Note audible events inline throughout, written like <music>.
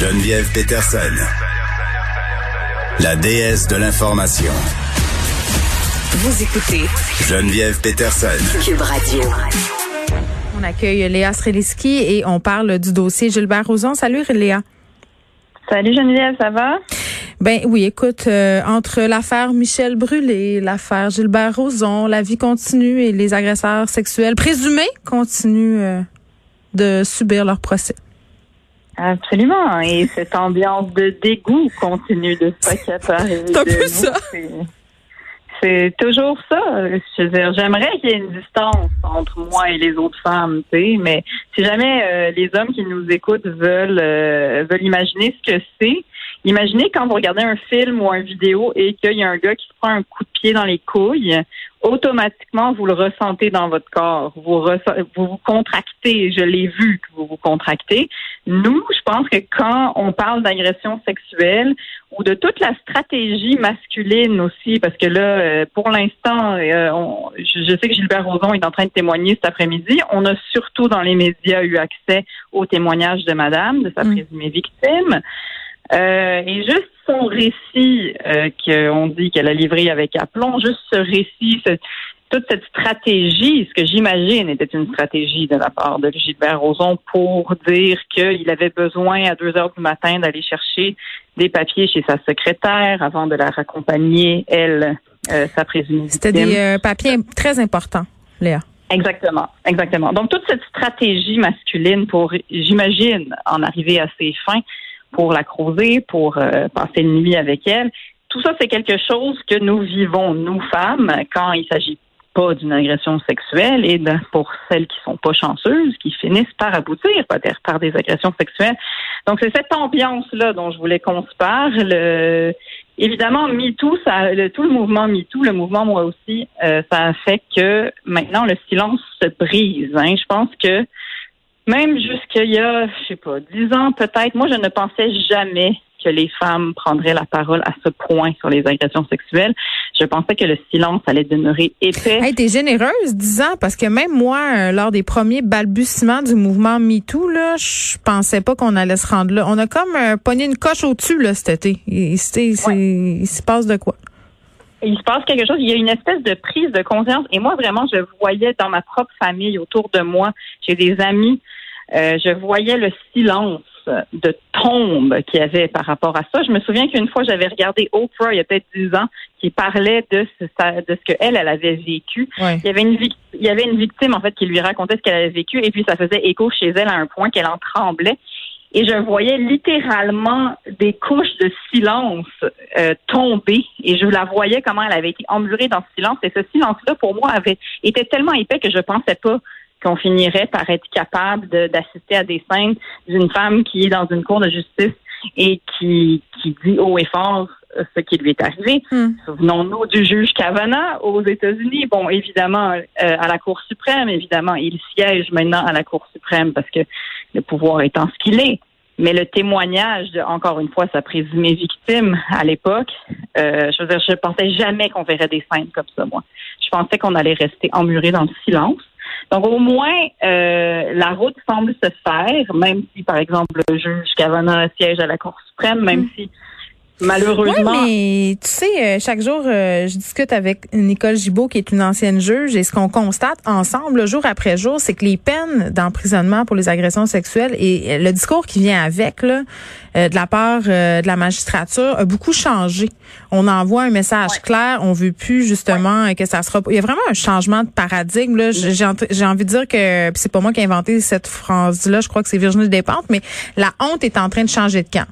Geneviève Peterson, la déesse de l'information. Vous écoutez Geneviève Peterson. Cube Radio. On accueille Léa Streliski et on parle du dossier Gilbert Rozon. Salut Léa. Salut Geneviève, ça va? Ben oui, écoute, euh, entre l'affaire Michel Brûlé, l'affaire Gilbert Rozon, la vie continue et les agresseurs sexuels présumés continuent euh, de subir leur procès. Absolument. Et cette ambiance de dégoût continue de s'accaparer. <laughs> C'est un peu de nous. ça. C'est- C'est toujours ça. Je veux dire, j'aimerais qu'il y ait une distance entre moi et les autres femmes, tu sais, mais si jamais euh, les hommes qui nous écoutent veulent euh, veulent imaginer ce que c'est, imaginez quand vous regardez un film ou une vidéo et qu'il y a un gars qui se prend un coup de pied dans les couilles, automatiquement vous le ressentez dans votre corps. Vous vous, vous contractez. Je l'ai vu que vous vous contractez. Nous, je pense que quand on parle d'agression sexuelle ou de toute la stratégie masculine aussi, parce que là, euh, pour l'instant, euh, je, sais que Gilbert Rozon est en train de témoigner cet après-midi. On a surtout dans les médias eu accès au témoignage de Madame, de sa Mm. présumée victime. Euh, et juste son récit euh, qu'on dit qu'elle a livré avec aplomb, juste ce récit, ce- toute cette stratégie, ce que j'imagine était une stratégie de la part de Gilbert Rozon pour dire qu'il avait besoin à deux heures du matin d'aller chercher des papiers chez sa secrétaire avant de la raccompagner, elle, euh, sa présumée C'était des euh, papiers très importants, Léa. Exactement, exactement. Donc toute cette stratégie masculine pour, j'imagine, en arriver à ses fins, pour la croiser, pour euh, passer une nuit avec elle, tout ça c'est quelque chose que nous vivons, nous femmes, quand il s'agit pas d'une agression sexuelle et pour celles qui sont pas chanceuses, qui finissent par aboutir peut-être par des agressions sexuelles. Donc c'est cette ambiance-là dont je voulais qu'on se parle. Euh, évidemment, MeToo, ça, le, tout le mouvement MeToo, le mouvement moi aussi, euh, ça a fait que maintenant le silence se brise. Hein. Je pense que même jusqu'il y a, je sais pas, dix ans peut-être, moi je ne pensais jamais que les femmes prendraient la parole à ce point sur les agressions sexuelles. Je pensais que le silence allait demeurer épais. Hey, t'es généreuse, disant, parce que même moi, euh, lors des premiers balbutiements du mouvement MeToo, là, je pensais pas qu'on allait se rendre là. On a comme euh, pogné une coche au-dessus, là, cet été. C'est- Il se passe de quoi? Il se passe quelque chose, il y a une espèce de prise de conscience. Et moi, vraiment, je voyais dans ma propre famille, autour de moi, j'ai des amis, euh, je voyais le silence de tombe qu'il y avait par rapport à ça. Je me souviens qu'une fois, j'avais regardé Oprah, il y a peut-être dix ans, qui parlait de ce, de ce qu'elle, elle avait vécu. Ouais. Il y avait une il y avait une victime, en fait, qui lui racontait ce qu'elle avait vécu, et puis ça faisait écho chez elle à un point qu'elle en tremblait. Et je voyais littéralement des couches de silence euh, tomber et je la voyais comment elle avait été emmurée dans ce silence. Et ce silence-là, pour moi, avait été tellement épais que je pensais pas qu'on finirait par être capable de- d'assister à des scènes d'une femme qui est dans une cour de justice et qui, qui dit haut et fort euh, ce qui lui est arrivé. Hmm. Souvenons-nous du juge Kavanaugh aux États-Unis. Bon, évidemment, euh, à la Cour suprême, évidemment, il siège maintenant à la Cour suprême parce que le pouvoir étant ce qu'il est. Mais le témoignage de, encore une fois, sa présumée victime à l'époque, euh, je veux dire, je pensais jamais qu'on verrait des scènes comme ça, moi. Je pensais qu'on allait rester emmuré dans le silence. Donc, au moins, euh, la route semble se faire, même si, par exemple, le juge Kavanaugh siège à la Cour suprême, même si, malheureusement... Oui, mais tu sais, euh, chaque jour, euh, je discute avec Nicole Gibault, qui est une ancienne juge, et ce qu'on constate ensemble, jour après jour, c'est que les peines d'emprisonnement pour les agressions sexuelles et euh, le discours qui vient avec, là, euh, de la part euh, de la magistrature, a beaucoup changé. On envoie un message clair, on veut plus justement que ça sera. Il y a vraiment un changement de paradigme. Là, j'ai j'ai envie de dire que c'est pas moi qui ai inventé cette phrase-là. Je crois que c'est Virginie Despentes, mais la honte est en train de changer de camp.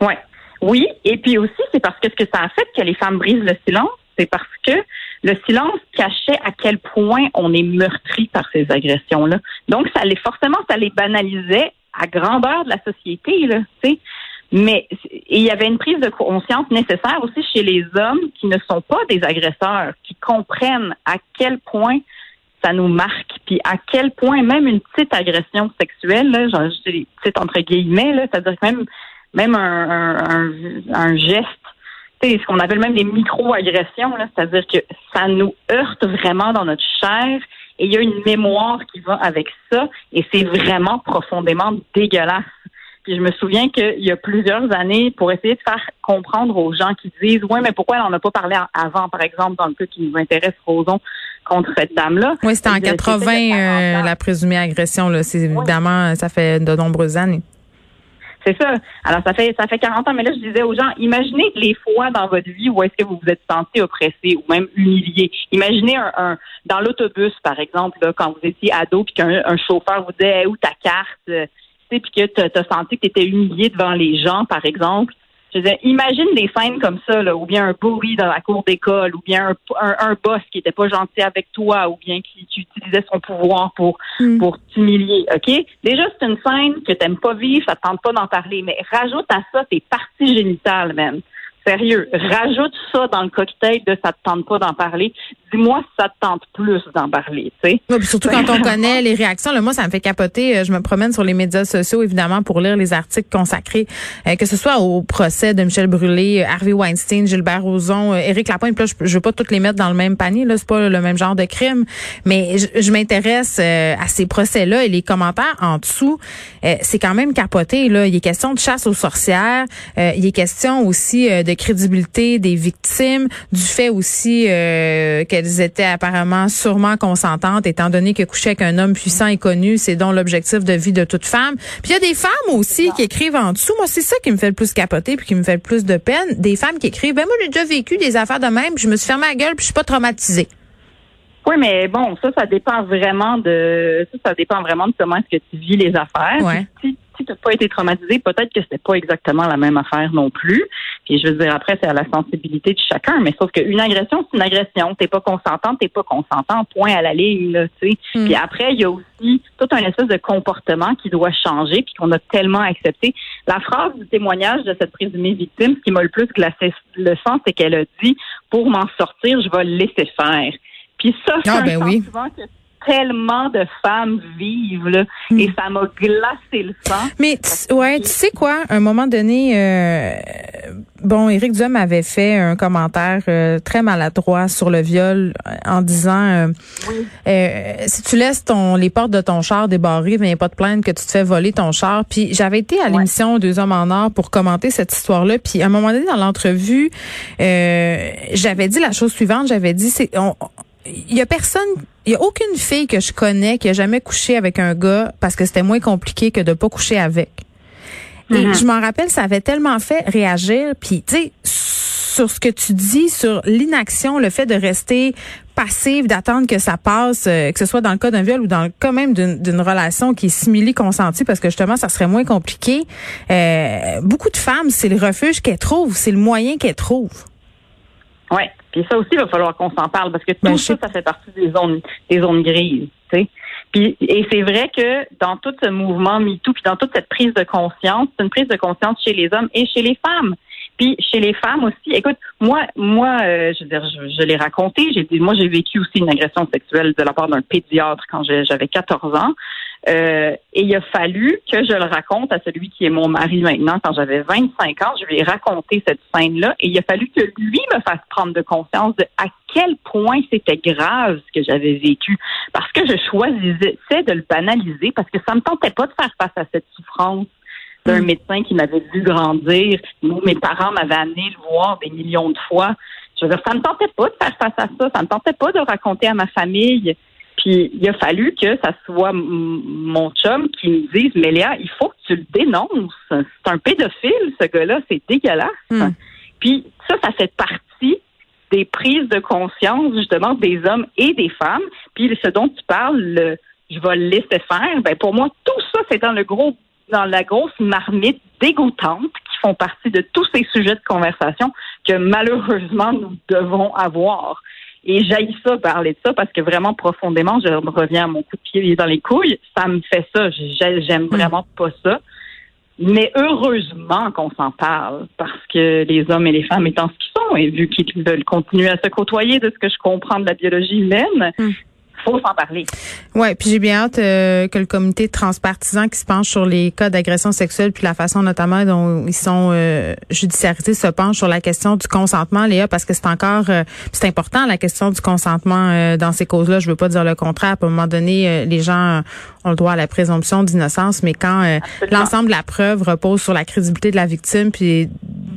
Ouais. Oui, et puis aussi, c'est parce que ce que ça a fait que les femmes brisent le silence, c'est parce que le silence cachait à quel point on est meurtri par ces agressions-là. Donc, ça les forcément, ça les banalisait à grandeur de la société, là, tu sais. Mais il y avait une prise de conscience nécessaire aussi chez les hommes qui ne sont pas des agresseurs, qui comprennent à quel point ça nous marque, puis à quel point même une petite agression sexuelle, là, genre, petite entre guillemets, là, c'est-à-dire même même un, un, un, geste, ce qu'on appelle même des micro-agressions, c'est-à-dire que ça nous heurte vraiment dans notre chair et il y a une mémoire qui va avec ça et c'est vraiment profondément dégueulasse. Puis je me souviens qu'il y a plusieurs années, pour essayer de faire comprendre aux gens qui disent Ouais, mais pourquoi on n'a pas parlé avant, par exemple, dans le cas qui nous intéresse, Roson, contre cette dame-là? Oui, c'était en 80, euh, la présumée agression. Là. C'est évidemment, ça fait de nombreuses années. C'est ça. Alors, ça fait ça fait 40 ans, mais là, je disais aux gens, imaginez les fois dans votre vie où est-ce que vous vous êtes senti oppressé ou même humilié. Imaginez un, dans l'autobus, par exemple, là, quand vous étiez ado, puis qu'un chauffeur vous disait où ta carte? puis que tu as, senti que tu étais humilié devant les gens, par exemple. Je disais, imagine des scènes comme ça, là, ou bien un bully dans la cour d'école, ou bien un, un, boss qui était pas gentil avec toi, ou bien qui, utilisait son pouvoir pour hmm. pour t'humilier. Ok? Déjà, c'est une scène que t'aimes pas vivre, ça te tente pas d'en parler, mais rajoute à ça tes parties génitales, même. Sérieux, rajoute ça dans le cocktail de ça te tente pas d'en parler. Dis-moi si ça te tente plus d'en parler, tu sais. surtout quand on connaît les réactions. Là, moi, ça me fait capoter. Euh, je me promène sur les médias sociaux, évidemment, pour lire les articles consacrés, euh, que ce soit au procès de Michel Brûlé, euh, Harvey Weinstein, Gilbert Rozon, Éric Lapointe. Là, je, je veux pas toutes les mettre dans le même panier. Là, c'est pas le même genre de crime, mais je, m'intéresse à ces procès-là et les commentaires en dessous. c'est quand même capoté. Là, il est question de chasse aux sorcières. il est question aussi de crédibilité des victimes, du fait aussi euh, qu'elles étaient apparemment sûrement consentantes, étant donné que coucher avec un homme puissant et connu, c'est donc l'objectif de vie de toute femme. Puis il y a des femmes aussi qui écrivent en dessous. Moi, c'est ça qui me fait le plus capoter puis qui me fait le plus de peine. Des femmes qui écrivent, ben moi j'ai déjà vécu des affaires de même, puis je me suis fermé la gueule, puis je suis pas traumatisée. Oui, mais bon, ça, ça dépend vraiment de ça, ça dépend vraiment de comment est-ce que tu vis les affaires. Ouais si tu n'as pas été traumatisé, peut-être que c'était pas exactement la même affaire non plus. Puis je veux dire, après, c'est à la sensibilité de chacun, mais sauf qu'une agression, c'est une agression. T'es pas consentant, t'es pas consentant, point à la ligne, là, tu sais. Hmm. Puis après, il y a aussi tout un espèce de comportement qui doit changer, puis qu'on a tellement accepté. La phrase du témoignage de cette présumée victime, ce qui m'a le plus glacé le sang, c'est qu'elle a dit, pour m'en sortir, je vais le laisser faire. Puis ça, ah, ben oui tellement de femmes vivent là, hmm. et ça m'a glacé le sang. Mais ouais, tu sais quoi, à un moment donné, euh, bon, Éric Duhem avait fait un commentaire euh, très maladroit sur le viol euh, en disant si tu laisses ton les portes de ton char débarrées, a pas de plainte que tu te fais voler ton char. Puis j'avais été à l'émission Deux hommes en or pour commenter cette histoire-là. Puis à un moment donné dans l'entrevue, j'avais dit la chose suivante. J'avais dit c'est il y a personne, il y a aucune fille que je connais qui a jamais couché avec un gars parce que c'était moins compliqué que de pas coucher avec. Et mm-hmm. je m'en rappelle, ça avait tellement fait réagir. Puis, tu sais, sur ce que tu dis, sur l'inaction, le fait de rester passive, d'attendre que ça passe, euh, que ce soit dans le cas d'un viol ou dans le cas même d'une relation qui est simili consentie, parce que justement, ça serait moins compliqué. Euh, beaucoup de femmes, c'est le refuge qu'elles trouvent, c'est le moyen qu'elles trouvent. Ouais. Et ça aussi, il va falloir qu'on s'en parle parce que tout ben, ça, ça fait partie des zones, des zones grises. Tu sais. Puis, et c'est vrai que dans tout ce mouvement MeToo, puis dans toute cette prise de conscience, c'est une prise de conscience chez les hommes et chez les femmes. Puis chez les femmes aussi, écoute, moi, moi, euh, je veux dire, je, l'ai raconté. J'ai dit, moi, j'ai vécu aussi une agression sexuelle de la part d'un pédiatre quand j'avais 14 ans. Euh, et il a fallu que je le raconte à celui qui est mon mari maintenant quand j'avais 25 ans. Je lui ai raconté cette scène-là et il a fallu que lui me fasse prendre de conscience de à quel point c'était grave ce que j'avais vécu. Parce que je choisissais de le banaliser parce que ça me tentait pas de faire face à cette souffrance d'un mm. médecin qui m'avait vu grandir. mes parents m'avaient amené le voir des millions de fois. Je veux dire, ça me tentait pas de faire face à ça. Ça me tentait pas de raconter à ma famille. Puis il a fallu que ça soit mon chum qui me dise, mais Léa, il faut que tu le dénonces. C'est un pédophile, ce gars-là, c'est dégueulasse. Hmm. Puis ça, ça fait partie des prises de conscience justement des hommes et des femmes. Puis ce dont tu parles, le, je vais le laisser faire. Ben pour moi, tout ça, c'est dans le gros, dans la grosse marmite dégoûtante qui font partie de tous ces sujets de conversation que malheureusement nous devons avoir. Et j'aille ça, parler de ça, parce que vraiment profondément, je reviens à mon coup de pied dans les couilles. Ça me fait ça. J'aime vraiment pas ça. Mais heureusement qu'on s'en parle, parce que les hommes et les femmes étant ce qu'ils sont, et vu qu'ils veulent continuer à se côtoyer de ce que je comprends de la biologie humaine, faut s'en parler. Ouais, puis j'ai bien hâte euh, que le comité transpartisan qui se penche sur les cas d'agression sexuelle puis la façon notamment dont ils sont euh, judiciarisés se penche sur la question du consentement, Léa, parce que c'est encore euh, c'est important la question du consentement euh, dans ces causes-là. Je veux pas dire le contraire. À un moment donné, les gens ont le droit à la présomption d'innocence, mais quand l'ensemble de la preuve repose sur la crédibilité de la victime puis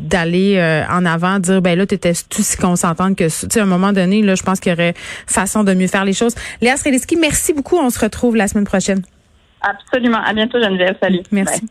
d'aller en avant, dire ben là t'étais-tu si consentante que tu sais à un moment donné là, je pense qu'il y aurait façon de mieux faire les choses. Léa Sreliski, merci beaucoup. On se retrouve la semaine prochaine. Absolument. À bientôt, Geneviève. Salut. Merci.